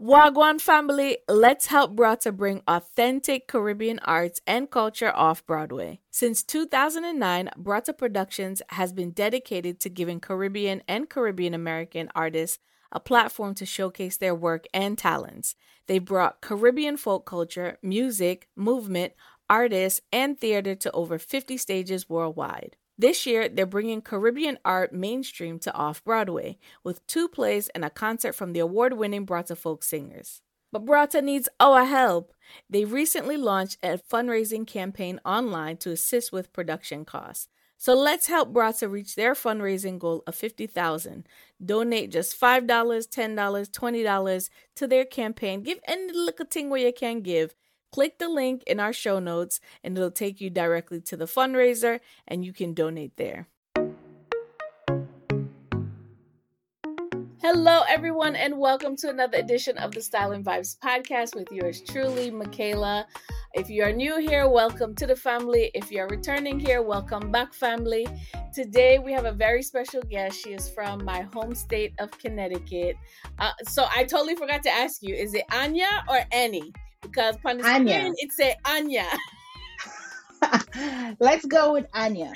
Wagwan family, let's help Braata bring authentic Caribbean arts and culture off Broadway. Since 2009, Braata Productions has been dedicated to giving Caribbean and Caribbean American artists a platform to showcase their work and talents. They brought Caribbean folk culture, music, movement, artists, and theater to over 50 stages worldwide. This year, they're bringing Caribbean art mainstream to off Broadway with two plays and a concert from the award winning Braata folk singers. But Braata needs our help. They recently launched a fundraising campaign online to assist with production costs. So let's help Braata reach their fundraising goal of 50,000. Donate just $5, $10, $20 to their campaign. Give any little thing where you can give Click the link in our show notes and it'll take you directly to the fundraiser and you can donate there. Hello, everyone, and welcome to another edition of the Style and Vibes podcast with yours truly, Michaela. If you are new here, welcome to the family. If you're returning here, welcome back, family. Today we have a very special guest. She is from my home state of Connecticut. Uh, so I totally forgot to ask you: is it Anya or Annie? Because on the Anya. screen it say Anya. Let's go with Anya.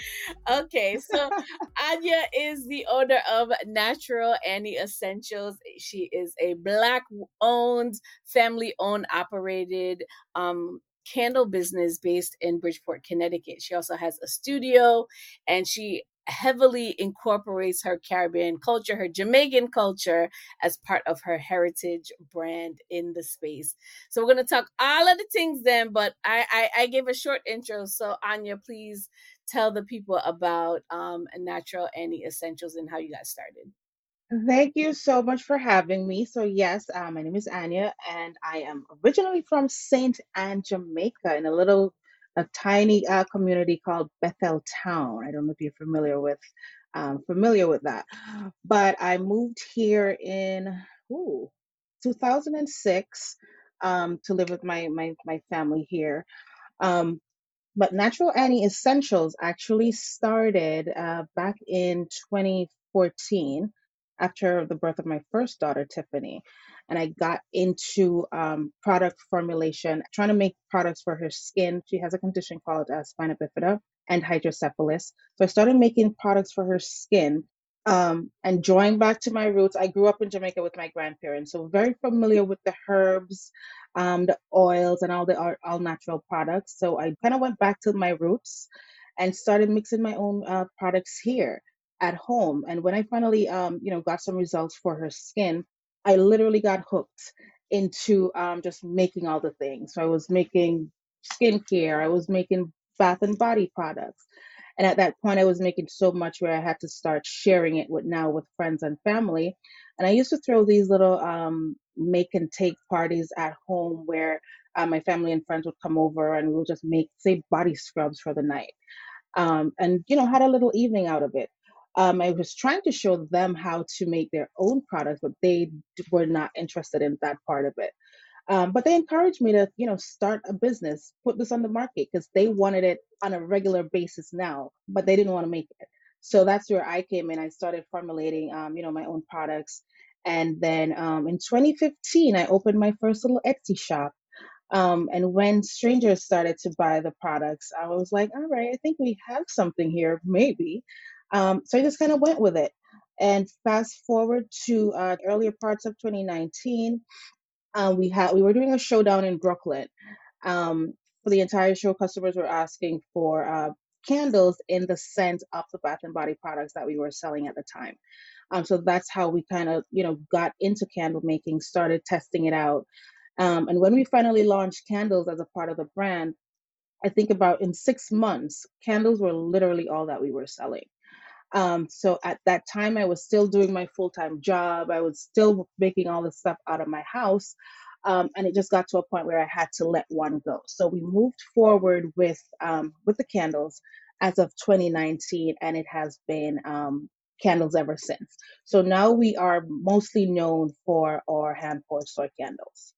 Okay, so Anya is the owner of Natural Annie Essentials. She is a black owned, family owned, operated um, candle business based in Bridgeport, Connecticut. She also has a studio and she heavily incorporates her Caribbean culture, her Jamaican culture as part of her heritage brand in the space. So we're going to talk all of the things then, but I, I, I gave a short intro. So Anya, please tell the people about um, Natural Annie Essentials and how you got started. Thank you so much for having me. So, yes, uh, my name is Anya, and I am originally from St. Ann, Jamaica, in a little a tiny uh, community called Bethel Town. I don't know if you're familiar with um, familiar with that, but I moved here in ooh, 2006 um, to live with my my my family here. Um, but Natural Annie Essentials actually started uh, back in 2014 after the birth of my first daughter, Tiffany and I got into um, product formulation, trying to make products for her skin. She has a condition called uh, spina bifida and hydrocephalus. So I started making products for her skin. Um, and drawing back to my roots, I grew up in Jamaica with my grandparents, so very familiar with the herbs, um, the oils, and all the all natural products. So I kind of went back to my roots and started mixing my own uh, products here at home. And when I finally, um, you know, got some results for her skin, I literally got hooked into um, just making all the things. So I was making skincare, I was making bath and body products. And at that point, I was making so much where I had to start sharing it with now with friends and family. And I used to throw these little um, make and take parties at home where uh, my family and friends would come over and we'll just make, say, body scrubs for the night. Um, and, you know, had a little evening out of it um, I was trying to show them how to make their own products, but they were not interested in that part of it. Um, but they encouraged me to, you know, start a business, put this on the market because they wanted it on a regular basis now, but they didn't want to make it. So that's where I came in. I started formulating, um, you know, my own products. And then um, in 2015, I opened my first little Etsy shop. Um, and when strangers started to buy the products, I was like, all right, I think we have something here, maybe. Um, so I just kind of went with it. And fast forward to uh, earlier parts of 2019, uh, we had we were doing a showdown in Brooklyn. Um, for the entire show, customers were asking for uh, candles in the scent of the Bath and Body products that we were selling at the time. Um, so that's how we kind of you know got into candle making, started testing it out. Um, and when we finally launched candles as a part of the brand, I think about in six months, candles were literally all that we were selling. Um, so at that time, I was still doing my full time job. I was still making all this stuff out of my house. Um, and it just got to a point where I had to let one go. So we moved forward with um, with the candles as of 2019, and it has been um, candles ever since. So now we are mostly known for our hand poured soy candles.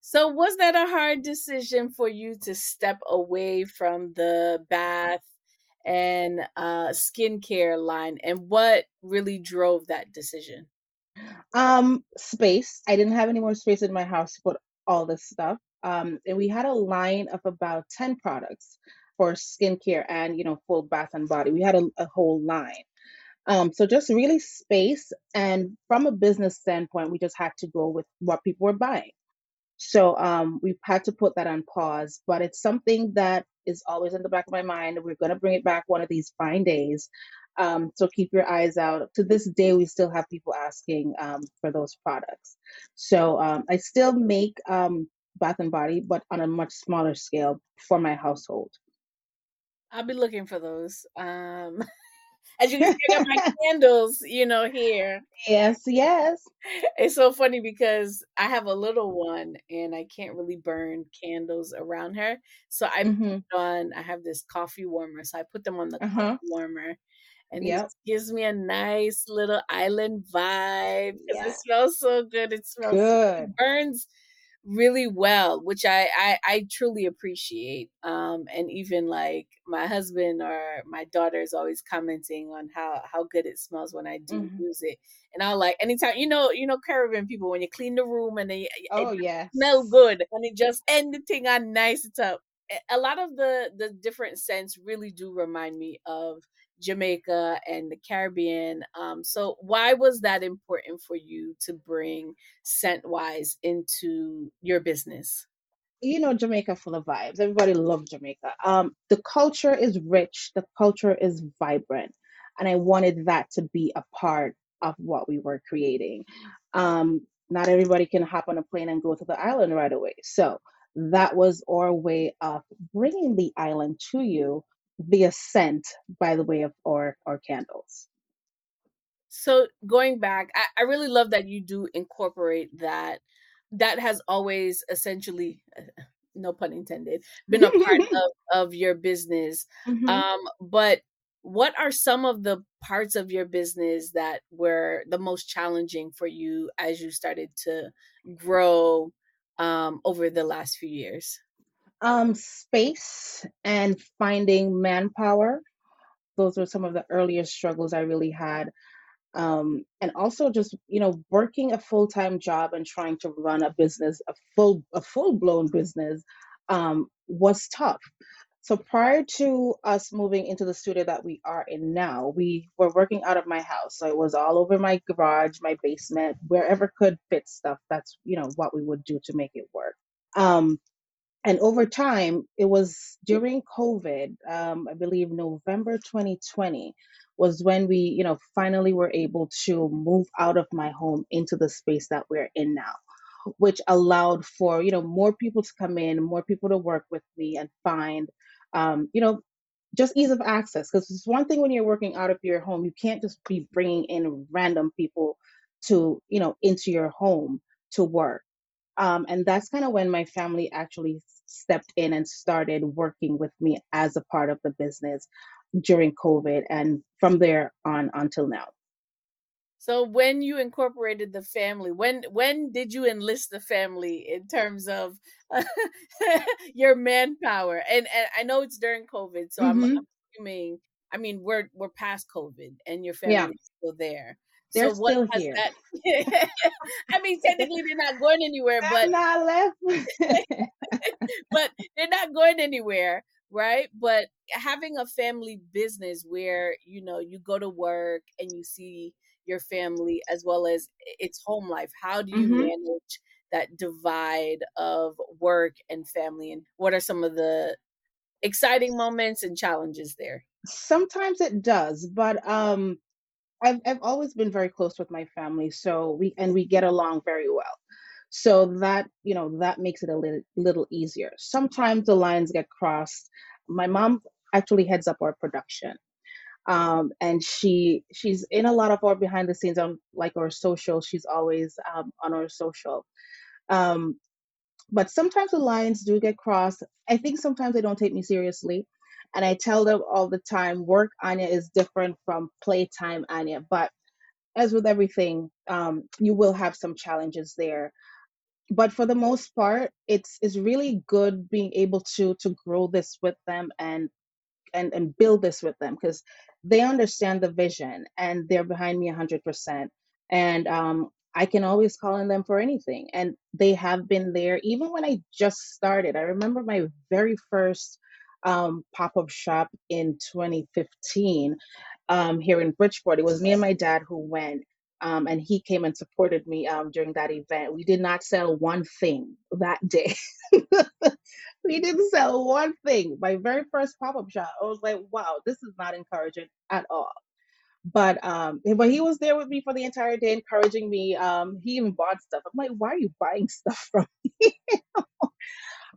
So was that a hard decision for you to step away from the bath and uh, skincare line, and what really drove that decision? Um, space. I didn't have any more space in my house to put all this stuff. Um, and we had a line of about 10 products for skincare and, you know, full bath and body. We had a, a whole line. Um, so just really space. And from a business standpoint, we just had to go with what people were buying. So um, we've had to put that on pause, but it's something that is always in the back of my mind. We're going to bring it back one of these fine days. Um, so keep your eyes out. To this day, we still have people asking um, for those products. So um, I still make um, Bath and Body, but on a much smaller scale for my household. I'll be looking for those. Um, as you can see, I got my candles, you know, here. Yes, yes. It's so funny because I have a little one and I can't really burn candles around her. So I hmm put on, I have this coffee warmer. So I put them on the Uh coffee warmer and it Yep. just gives me a nice little island vibe because it smells so good. It smells, good. it Good. burns really well, which I, I I truly appreciate. Um, and even like my husband or my daughter is always commenting on how how good it smells when I do hmm use it. And I'll like anytime you know you know Caribbean people when you clean the room and they, Oh, yes. smell good and it just anything on nice it up. A a lot of the the different scents really do remind me of Jamaica and the Caribbean. Um, so why was that important for you to bring scent wise into your business? you know Jamaica full of vibes. Everybody loves Jamaica. Um, the culture is rich, the culture is vibrant, and I wanted that to be a part of what we were creating. Um, not everybody can hop on a plane and go to the island right away, so that was our way of bringing the island to you via scent by the way of our our candles. So going back, I, I really love that you do incorporate that. That has always essentially, no pun intended, been a part of of your business. hmm Um, but what are some of the parts of your business that were the most challenging for you as you started to grow um, over the last few years? Um, space and finding manpower. Those were some of the earliest struggles I really had. Um, and also just you know working a full-time job and trying to run a business a full a full-blown business um, was tough. So prior to us moving into the studio that we are in now we were working out of my house. So it was all over my garage my basement wherever could fit stuff. That's you know what we would do to make it work. Um, and over time, it was during COVID, um, I believe November 2020 was when we, you know, finally were able to move out of my home into the space that we're in now, which allowed for, you know, more people to come in, more people to work with me and find, um, you know, just ease of access. Because it's one thing when you're working out of your home, you can't just be bringing in random people to, you know, into your home to work um, and that's kind of when my family actually stepped in and started working with me as a part of the business during COVID and from there on until now. So when you incorporated the family, when when did you enlist the family in terms of your manpower? And, and I know it's during COVID, so I'm, hmm I'm assuming. I mean, we're we're past COVID, and your Yeah, family is still there. They're So still here. that? I mean, technically they're not going anywhere, but not left. but they're not going anywhere, right? But having a family business where, you know, you go to work and you see your family as well as its home life, how do you hmm manage that divide of work and family? And what are some of the exciting moments and challenges there? Sometimes it does, but um, I've I've always been very close with my family, so we and we get along very well. So that, you know, that makes it a little little easier. Sometimes the lines get crossed. My mom actually heads up our production. Um, and she she's in a lot of our behind the scenes on like our social. She's always um, on our social. Um, but sometimes the lines do get crossed. I think sometimes they don't take me seriously. And I tell them all the time, work Anya is different from playtime Anya. But as with everything, um, you will have some challenges there but for the most part it's it's really good being able to to grow this with them and and and build this with them because they understand the vision and they're behind me 100% and um I can always call on them for anything. And they have been there even when I just started. I remember my very first um, pop up shop in 2015 um, here in Bridgeport. It was me and my dad who went. Um, and he came and supported me um, during that event. We did not sell one thing that day. we didn't sell one thing. My very first pop up shop, I was like, wow, this is not encouraging at all but um but he was there with me for the entire day encouraging me um he even bought stuff i'm like why are you buying stuff from me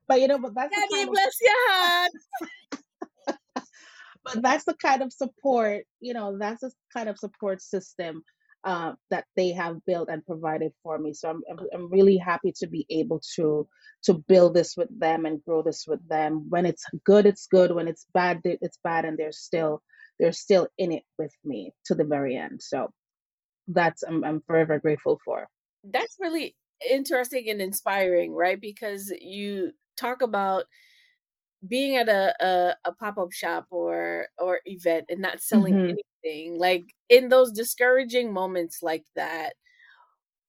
but you know but that's Daddy, bless your heart but that's the kind of support you know that's the kind of support system uh, that they have built and provided for me so I'm, I'm i'm really happy to be able to to build this with them and grow this with them when it's good it's good when it's bad it's bad and they're still they're still in it with me to the very end. So that's I'm, I'm forever grateful for. That's really interesting and inspiring, right? Because you talk about being at a, a, a pop-up shop or or event and not selling mm-hmm. anything like in those discouraging moments like that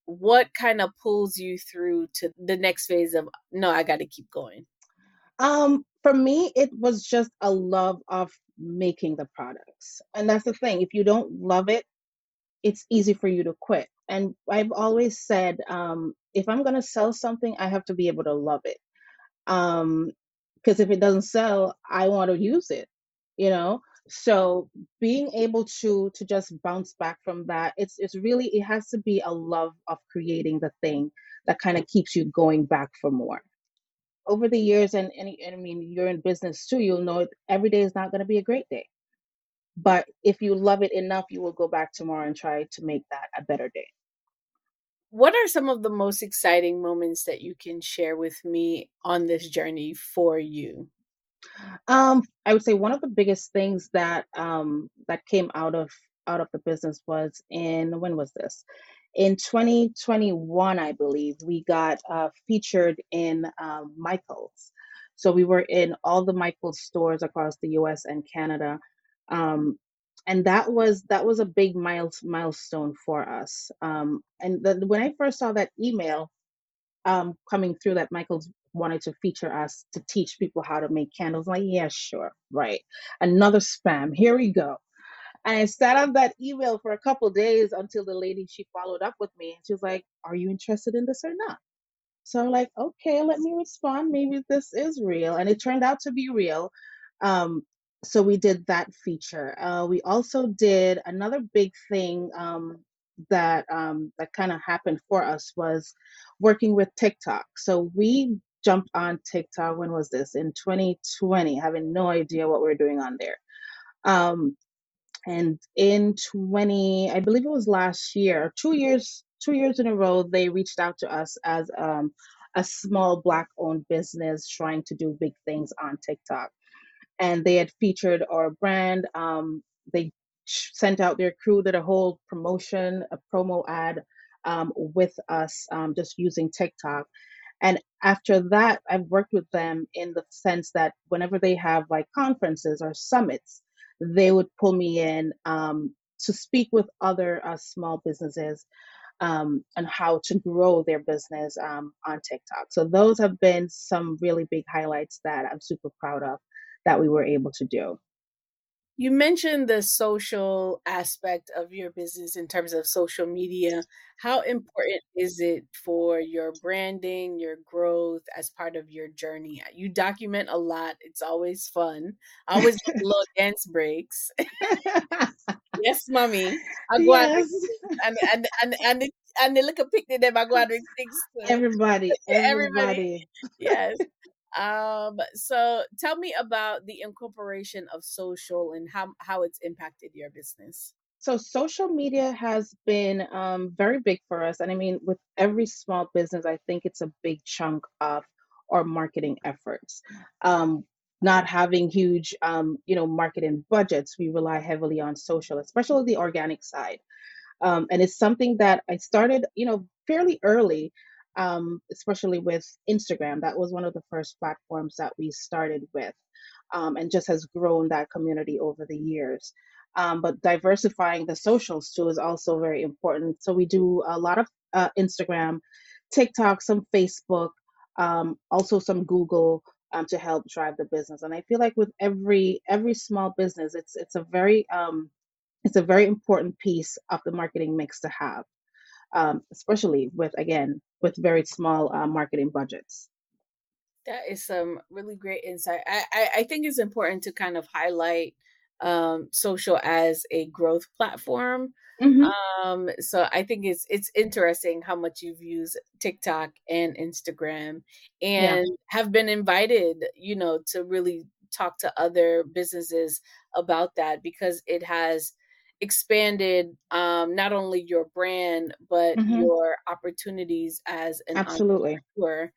what kind of pulls you through to the next phase of no i got to keep going um for me it was just a love of making the products. And that's the thing. If you don't love it, it's easy for you to quit. And I've always said, um, if I'm going to sell something, I have to be able to love it. Um, because if it doesn't sell, I want to use it, you know? So being able to to just bounce back from that, it's it's really it has to be a love of creating the thing that kind of keeps you going back for more over the years, and, and, and I mean, you're in business too, you'll know every day is not going to be a great day. But if you love it enough, you will go back tomorrow and try to make that a better day. What are some of the most exciting moments that you can share with me on this journey for you? Um, I would say one of the biggest things that um, that came out of out of the business was in when was this? in 2021, I believe, we got uh, featured in um, Michael's. So we were in all the Michael's stores across the U.S. and Canada, um, and that was that was a big miles, milestone for us. Um, and the, when I first saw that email um, coming through that Michael's wanted to feature us to teach people how to make candles, I'm like, yeah, sure, right. Another spam. Here we go. And I sat on that email for a couple days until the lady she followed up with me and she was like, Are you interested in this or not? So I'm like, okay, let me respond. Maybe this is real. And it turned out to be real. Um, so we did that feature. Uh, we also did another big thing um, that um, that kind of happened for us was working with TikTok. So we jumped on TikTok. When was this? In 2020, having no idea what we we're doing on there. Um, and in 20 i believe it was last year two years two years in a row they reached out to us as um, a small black owned business trying to do big things on tiktok and they had featured our brand um, they sent out their crew did a whole promotion a promo ad um, with us um, just using tiktok and after that i've worked with them in the sense that whenever they have like conferences or summits they would pull me in um, to speak with other uh, small businesses um, on how to grow their business um, on TikTok. So those have been some really big highlights that I'm super proud of that we were able to do. You mentioned the social aspect of your business in terms of social media. How important is it for your branding, your growth as part of your journey? You document a lot. It's always fun. I always little dance breaks. yes, mommy. I go yes. and and and and and, and they look a picnic them. I go out and things. Everybody, everybody, everybody. Yes. Um, so tell me about the incorporation of social and how, how it's impacted your business. So social media has been um, very big for us. And I mean, with every small business, I think it's a big chunk of our marketing efforts. Um, not having huge, um, you know, marketing budgets, we rely heavily on social, especially the organic side. Um, and it's something that I started, you know, fairly early um, especially with Instagram. That was one of the first platforms that we started with um, and just has grown that community over the years. Um, but diversifying the socials too is also very important. So we do a lot of uh, Instagram, TikTok, some Facebook, um, also some Google um, to help drive the business. And I feel like with every every small business, it's it's a very um, it's a very important piece of the marketing mix to have, um, especially with again with very small uh, marketing budgets. That is some really great insight. I, I, I think it's important to kind of highlight um, social as a growth platform. Mm-hmm. Um, so I think it's it's interesting how much you've used TikTok and Instagram and yeah. have been invited, you know, to really talk to other businesses about that because it has expanded um, not only your brand but mm-hmm. your opportunities as an absolutely entrepreneur.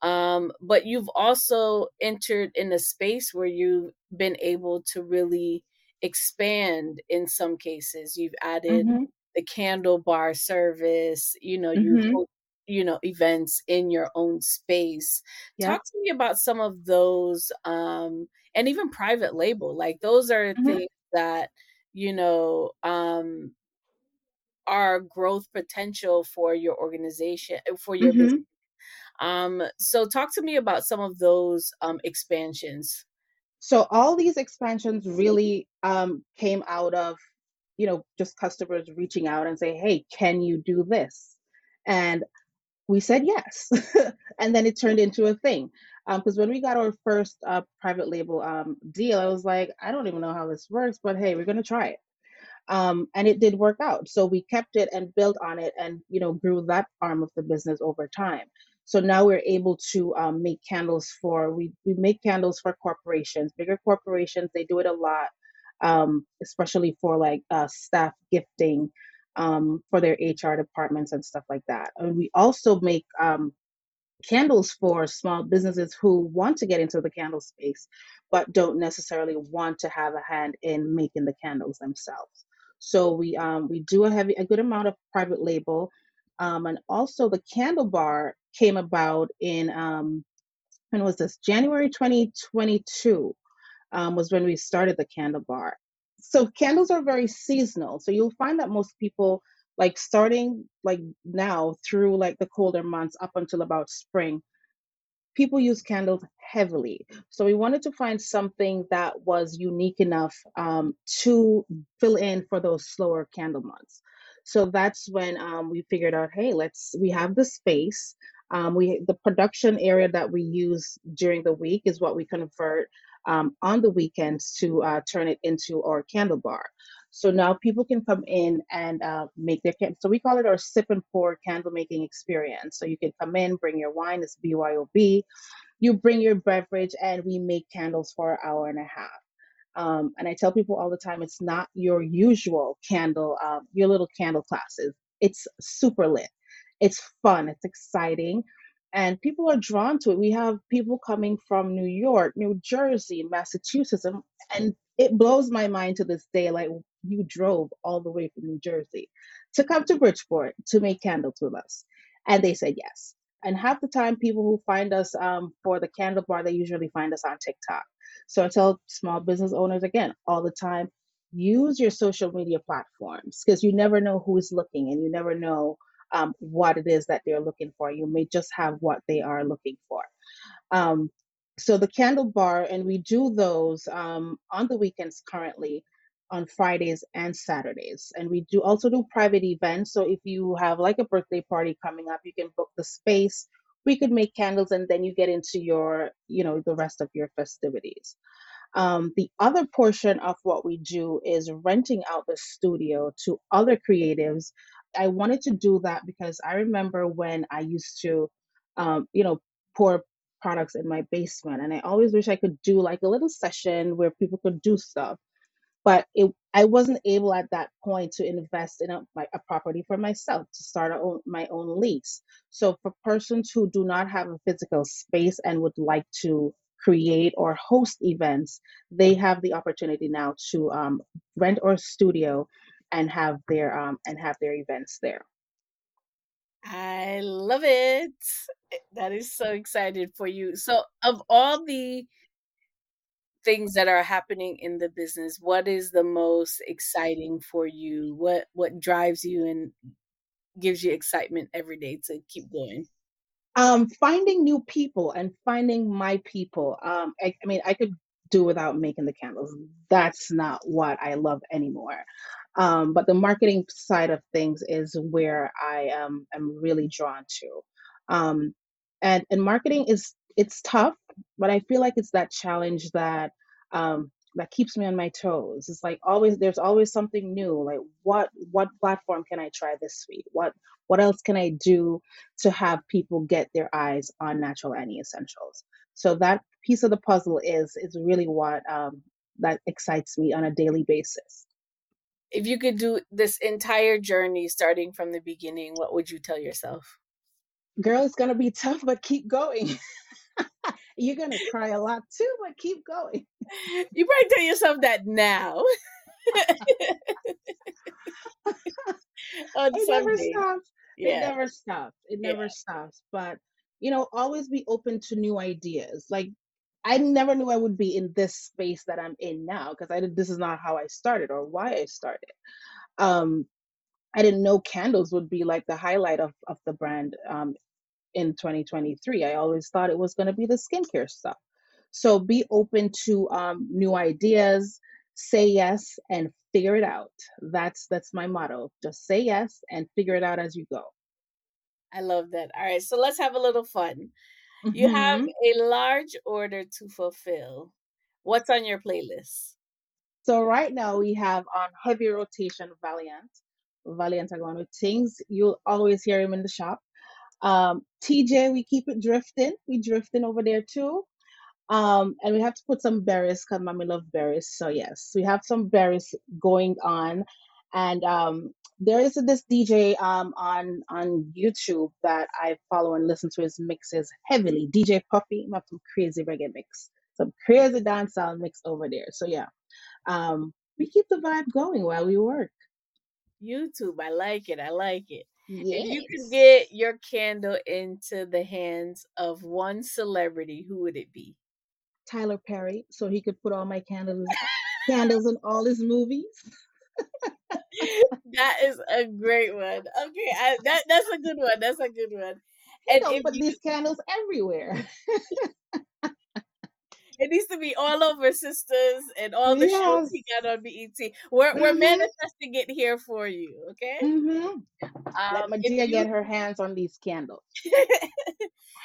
Um, but you've also entered in a space where you've been able to really expand in some cases. You've added mm-hmm. the candle bar service, you know, mm-hmm. you you know events in your own space. Talk to me about some of those um and even private label. Like those are mm-hmm. things that you know um are growth potential for your organization for your mm-hmm. business um, so talk to me about some of those um, expansions. So all these expansions really um, came out of, you know, just customers reaching out and say, "Hey, can you do this?" And we said yes, and then it turned into a thing. Because um, when we got our first uh, private label um, deal, I was like, I don't even know how this works, but hey, we're gonna try it um, and it did work out so we kept it and built on it and you know grew that arm of the business over time so now we're able to um, make candles for we we make candles for corporations, bigger corporations. They do it a lot, um, especially for like uh, staff gifting um, for their HR departments and stuff like that. And we also make um, candles for small businesses who want to get into the candle space, but don't necessarily want to have a hand in making the candles themselves. So we um, we do a heavy a good amount of private label. Um, and also the candle bar came about in um, when was this? January 2022 um, was when we started the candle bar. So candles are very seasonal. So you'll find that most people like starting like now through like the colder months up until about spring people use candles heavily. So we wanted to find something that was unique enough um, to fill in for those slower candle months. So that's when um, we figured out, hey, let's we have the space. Um, we the production area that we use during the week is what we convert um, on the weekends to uh, turn it into our candle bar. So now people can come in and uh, make their candle. So we call it our sip and pour candle making experience. So you can come in, bring your wine, it's BYOB. You bring your beverage, and we make candles for an hour and a half. Um, and I tell people all the time, it's not your usual candle, uh, your little candle classes. It's super lit. It's fun. It's exciting. And people are drawn to it. We have people coming from New York, New Jersey, Massachusetts, and it blows my mind to this day. Like you drove all the way from New Jersey to come to Bridgeport to make candles with us. And they said yes. And half the time, people who find us um, for the candle bar, they usually find us on TikTok. So I tell small business owners again all the time use your social media platforms because you never know who is looking and you never know um, what it is that they're looking for. You may just have what they are looking for. Um, so the candle bar, and we do those um, on the weekends currently on Fridays and Saturdays. And we do also do private events. So if you have like a birthday party coming up, you can book the space. We could make candles and then you get into your, you know, the rest of your festivities. Um, the other portion of what we do is renting out the studio to other creatives. I wanted to do that because I remember when I used to, um, you know, pour products in my basement, and I always wish I could do like a little session where people could do stuff but it, I wasn't able at that point to invest in a, a property for myself to start my own lease. So for persons who do not have a physical space and would like to create or host events, they have the opportunity now to um, rent or studio and have their um, and have their events there. I love it. That is so excited for you. So, of all the things that are happening in the business what is the most exciting for you what what drives you and gives you excitement every day to keep going? Um, finding new people and finding my people. Um, I, I mean, I could do without making the candles. That's not what I love anymore. Um, but the marketing side of things is where I am am really drawn to. Um, and and marketing is it's tough, but I feel like it's that challenge that um, that keeps me on my toes. It's like always there's always something new. Like what what platform can I try this week? What what else can I do to have people get their eyes on natural Annie essentials? So that piece of the puzzle is is really what um, that excites me on a daily basis. If you could do this entire journey starting from the beginning, what would you tell yourself? Girl, it's gonna be tough, but keep going. You're gonna cry a lot too, but keep going. You probably tell yourself that now. It never stops. Yeah. It never stops. It never yeah. stops. But you know, always be open to new ideas. Like I never knew I would be in this space that I'm in now because I did this is not how I started or why I started. Um I didn't know candles would be like the highlight of, of the brand um, in 2023. I always thought it was going to be the skincare stuff. So be open to um, new ideas, say yes, and figure it out. That's that's my motto. Just say yes and figure it out as you go. I love that. All right, so let's have a little fun. Mm-hmm. You have mm-hmm. a large order to fulfill. What's on your playlist? So right now we have on heavy rotation Valiant. Valiant are going with things. You'll always hear him in the shop. Um, Teejay, we keep it drifting. We drifting over there too. Um, and we have to put some Beres because mommy love Beres. So yes, we have some Beres going on. And um, there is this DJ um, on on YouTube that I follow and listen to his mixes heavily. DJ Puffy, have some crazy reggae mix, some crazy dancehall mix over there. So yeah, um, we keep the vibe going while we work. YouTube, I like it. I like it. Yes. If you could get your candle into the hands of one celebrity, who would it be? Tyler Perry, so he could put all my candles candles in all his movies. that is a great one. Okay, I, that that's a good one. That's a good one. And you know, put you, these candles everywhere. it needs to be all over Sistas and all the yes. shows he got on BET. We're mm-hmm. we're manifesting it here for you, okay? Mm-hmm. Um, Let Madea get her hands on these candles.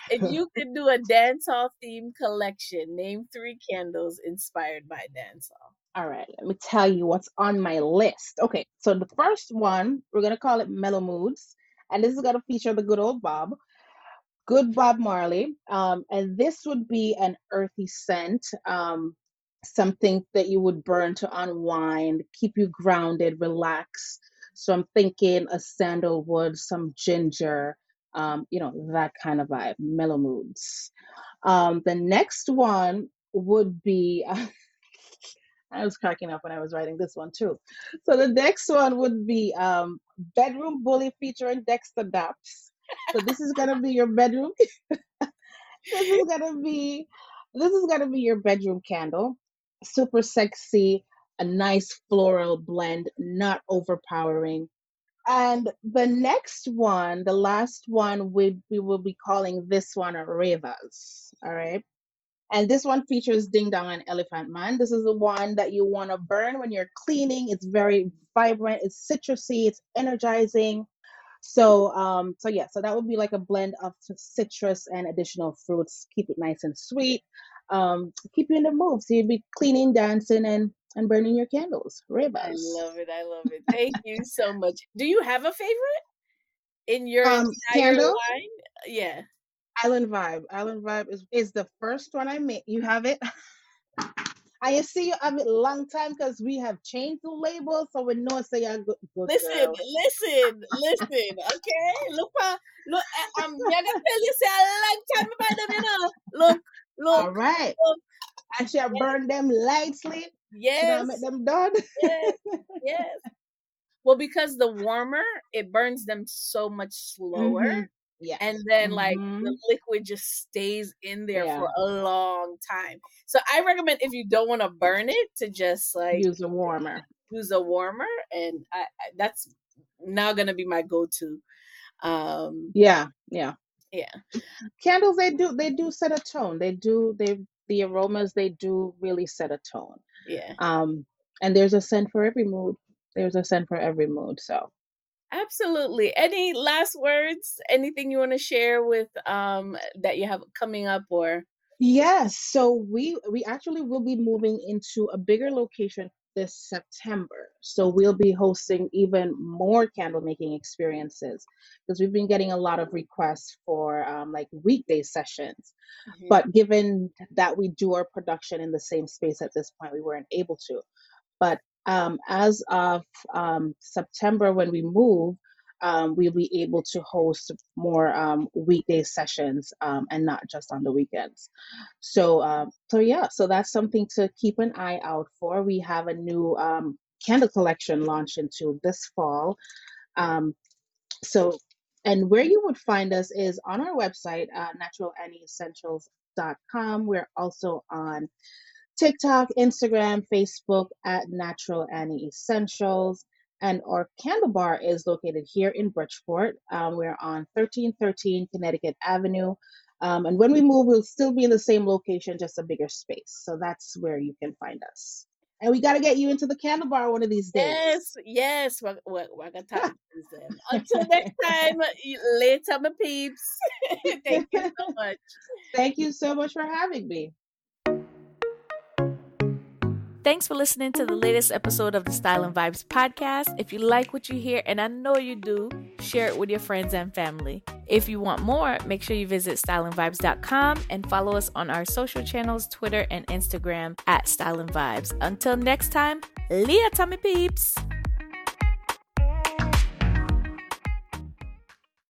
if you could do a dancehall theme collection, name three candles inspired by dancehall. All right, let me tell you what's on my list. Okay, so the first one, we're gonna call it Mellow Moods, and this is gonna feature the good old Bob good Bob Marley. Um, and this would be an earthy scent, um, something that you would burn to unwind, keep you grounded, relax. So I'm thinking a sandalwood, some ginger, um, you know, that kind of vibe, mellow moods. Um, the next one would be. I was cracking up when I was writing this one too. So the next one would be um, Bedroom Bully featuring Dexta Daps. So this is gonna be your bedroom. this is gonna be this is gonna be your bedroom candle. Super sexy, a nice floral blend, not overpowering. And the next one, the last one, we we will be calling this one Ravas. All right. And this one features Ding Dong and Elephant Man. This is the one that you want to burn when you're cleaning. It's very vibrant, it's citrusy, it's energizing. So, um, so yeah, so that would be like a blend of citrus and additional fruits. Keep it nice and sweet. Um, keep you in the mood. So you'd be cleaning, dancing, and and burning your candles. Ravas. I love it. I love it. Thank you so much. Do you have a favorite in your um, candle line? Yeah. Island Vibe. Island Vibe is is the first one I made. You have it. I see you have it long time because we have changed the label, so we know say you're good. good listen, girl. listen, listen. Okay, look, uh, look. I'm gonna tell you say a long time about them, you know. Look, look. All right. Look. I shall yes. burn them lightly. Yes. Make them done. yes. Yes. Well, because the warmer, it burns them so much slower. Mm-hmm. Yeah. And then mm-hmm. like the mm-hmm. liquid just stays in there yeah. for a long time. So I recommend if you don't want to burn it to just like use a warmer. Use a warmer and I, I that's now going to be my go-to. Um, yeah, yeah, yeah. Candles they do they do set a tone. They do they the aromas they do really set a tone. Yeah. Um, and there's a scent for every mood. There's a scent for every mood. So Absolutely. Any last words? Anything you want to share with um that you have coming up or Yes, so we we actually will be moving into a bigger location this September. So we'll be hosting even more candle making experiences because we've been getting a lot of requests for um, like weekday sessions. Mhm. But given that we do our production in the same space at this point, we weren't able to. But um, as of um, September, when we move, um, we'll be able to host more um, weekday sessions um, and not just on the weekends. So, um, so yeah, so that's something to keep an eye out for. We have a new um, candle collection launch into this fall. Um, so, and where you would find us is on our website, uh, naturalannieessentials.com. We're also on TikTok, Instagram, Facebook at Natural Annie Essentials. And our candle bar is located here in Bridgeport. Um, we're on 1313 Connecticut Avenue. Um, and when we move, we'll still be in the same location, just a bigger space. So that's where you can find us. And we got to get you into the candle bar one of these days. Yes, yes. We're, we're, we're gonna talk about this then. Until next time, later, my peeps. Thank you so much. Thank you so much for having me. Thanks for listening to the latest episode of the Style and Vibes podcast. If you like what you hear, and I know you do, share it with your friends and family. If you want more, make sure you visit styleandvibes.com and follow us on our social channels, Twitter and Instagram at Style and Vibes. Until next time, Leah Tummy Peeps.